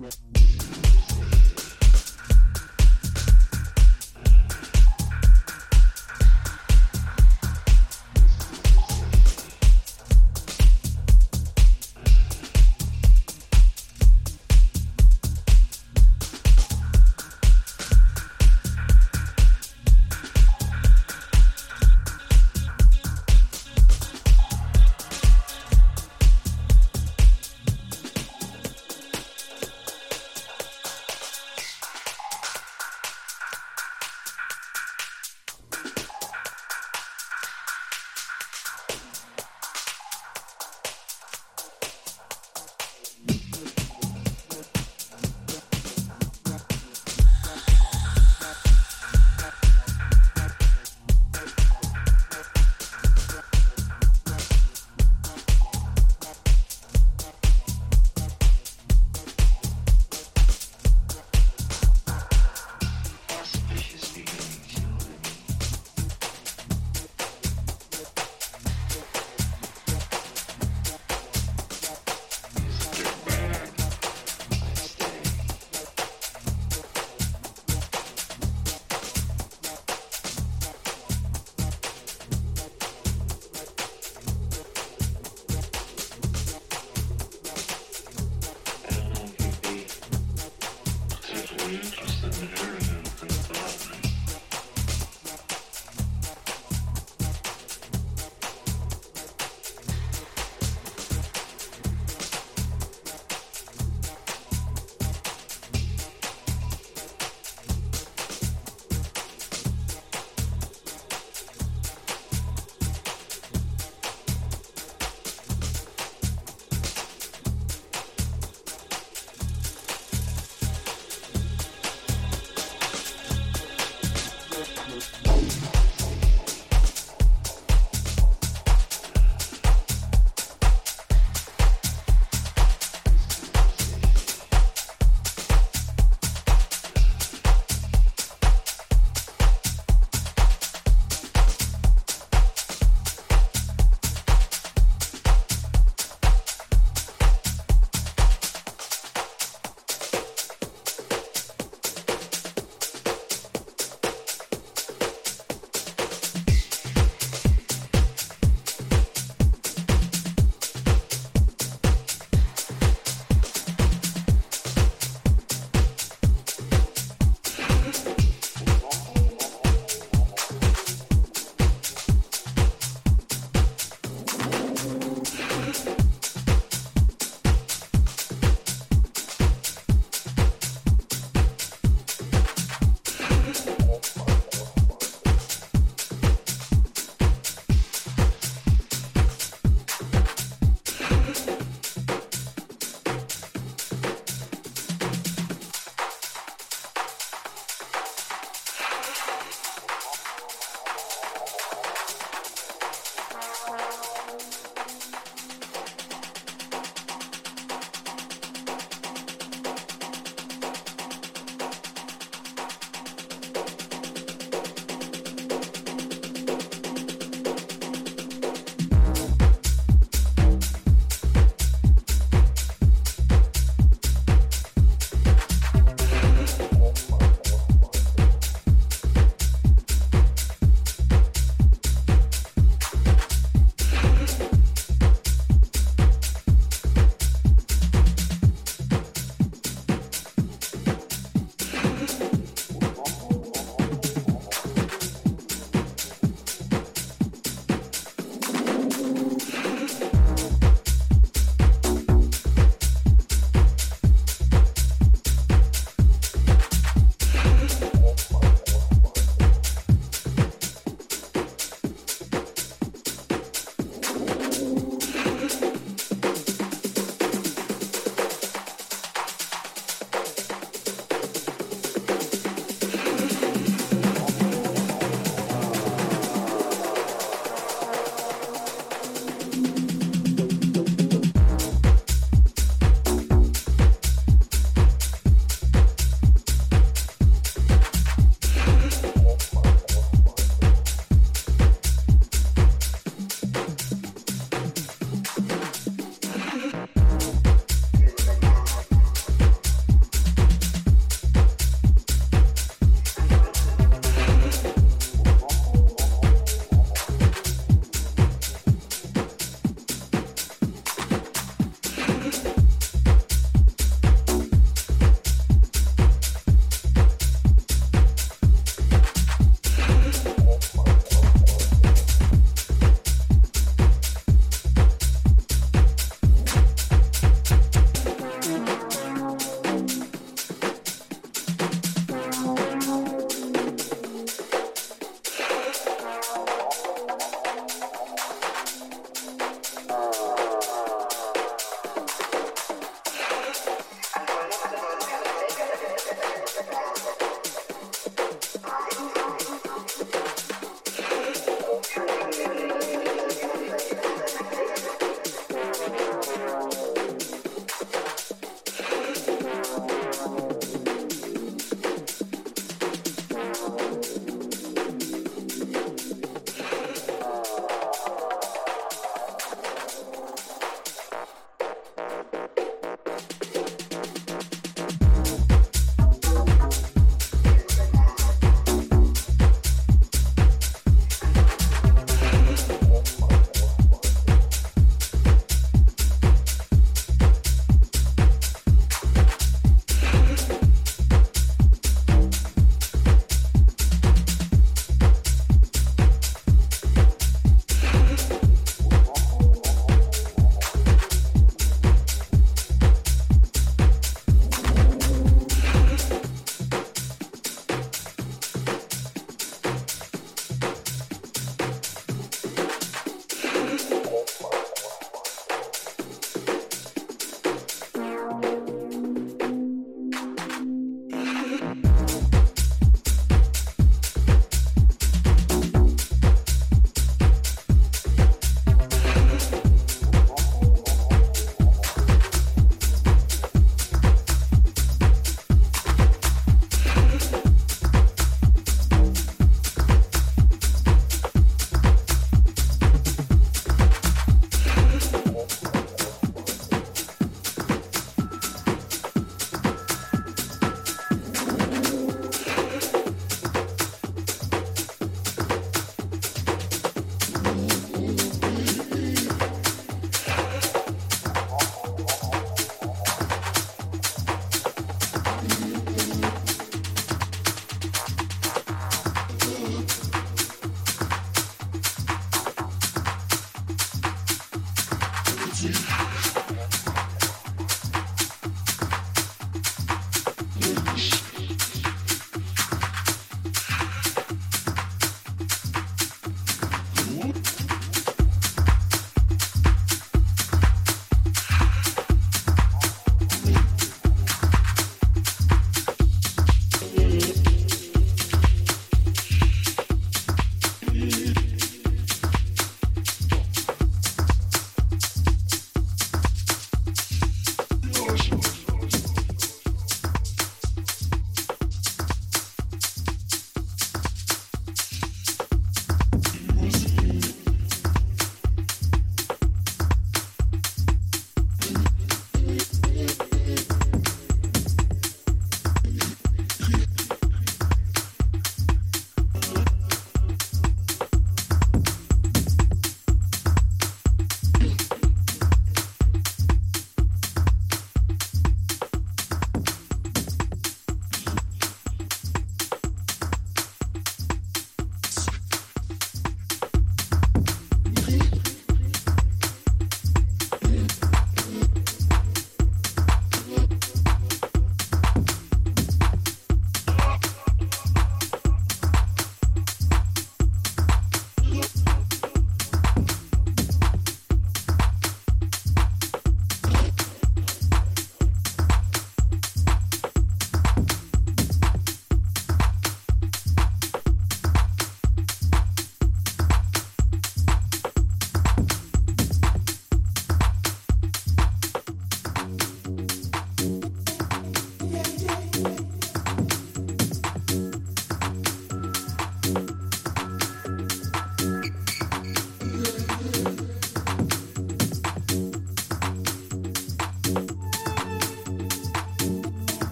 Yeah.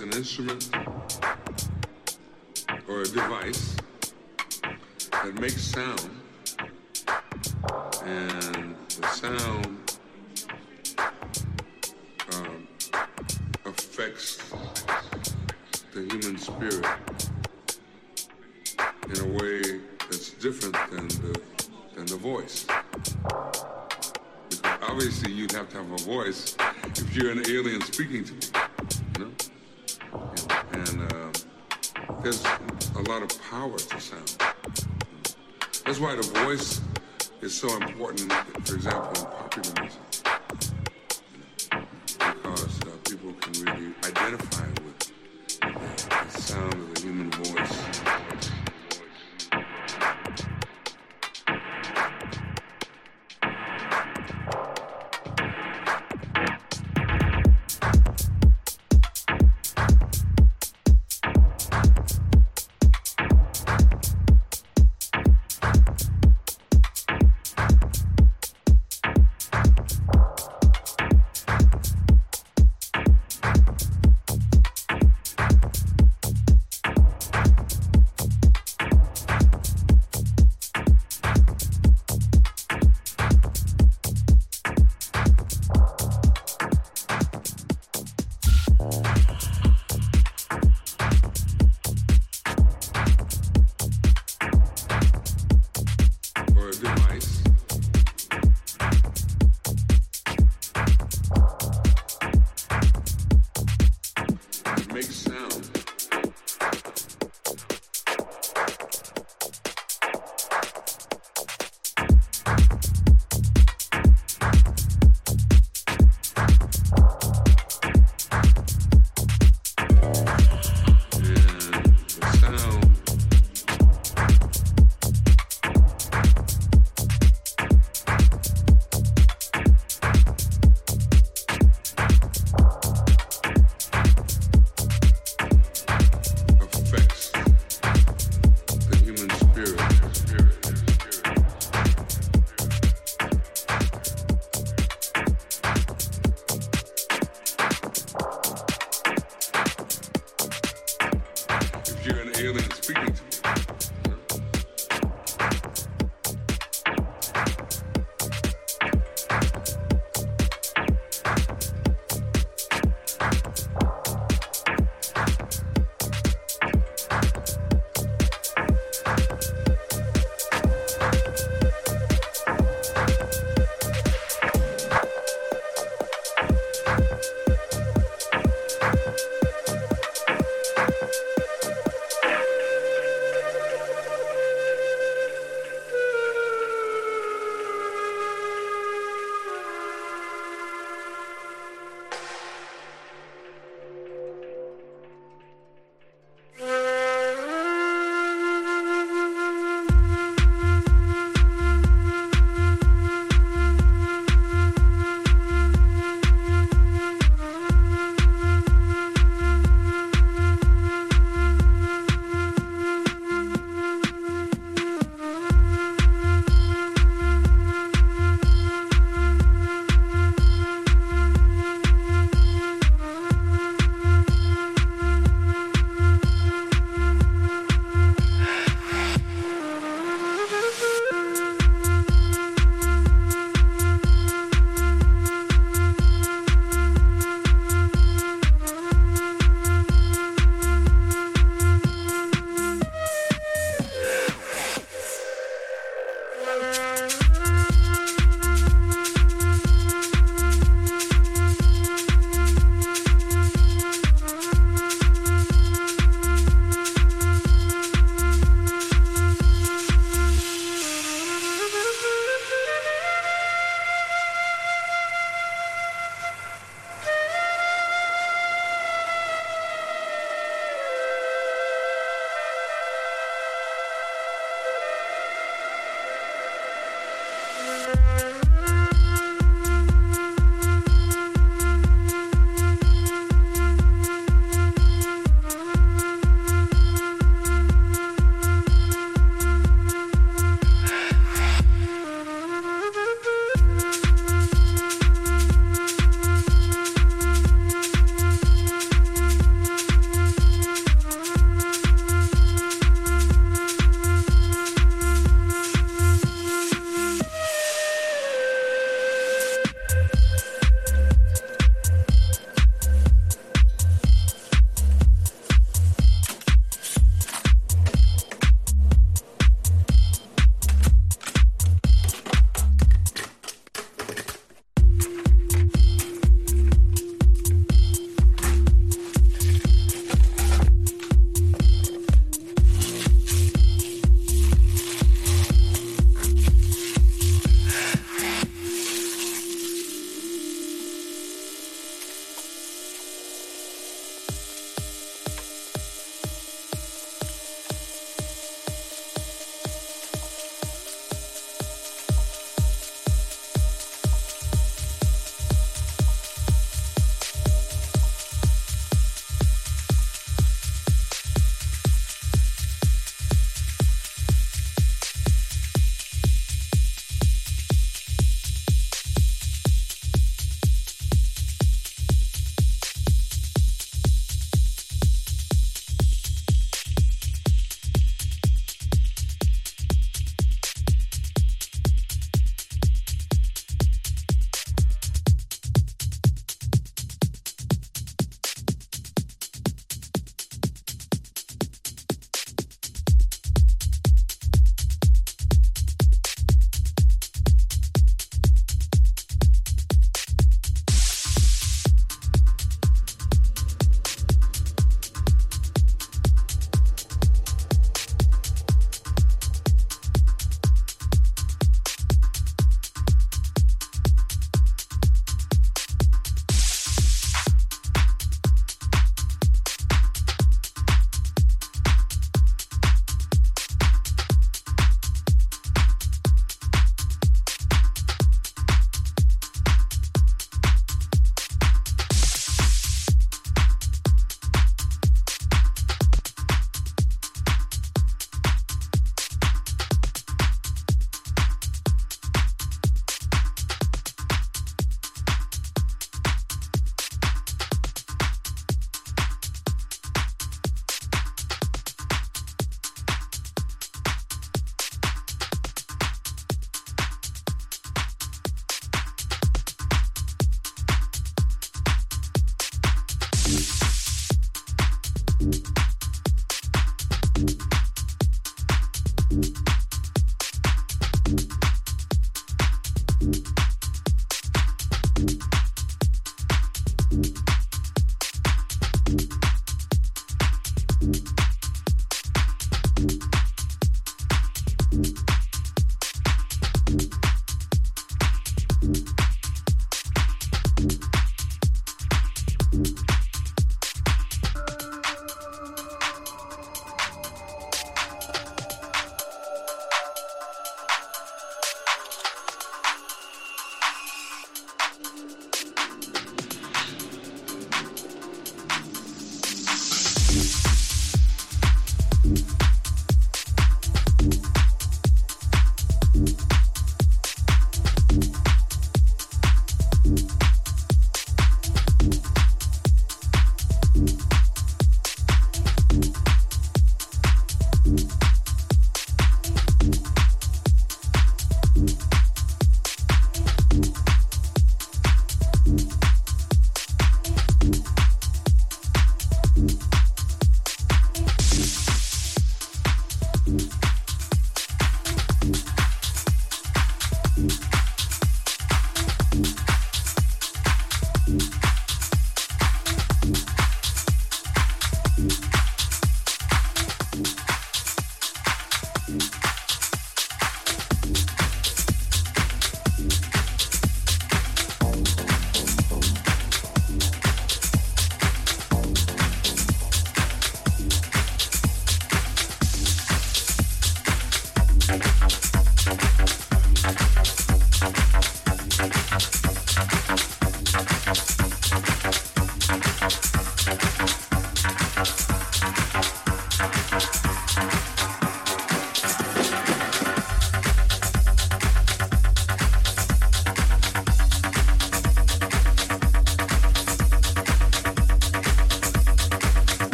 An instrument or a device that makes sound, and the sound um, affects the human spirit in a way that's different than the than the voice. Because obviously, you'd have to have a voice if you're an alien speaking to there's a lot of power to sound. That's why the voice is so important, for example, in popular music.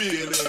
Funky feeling.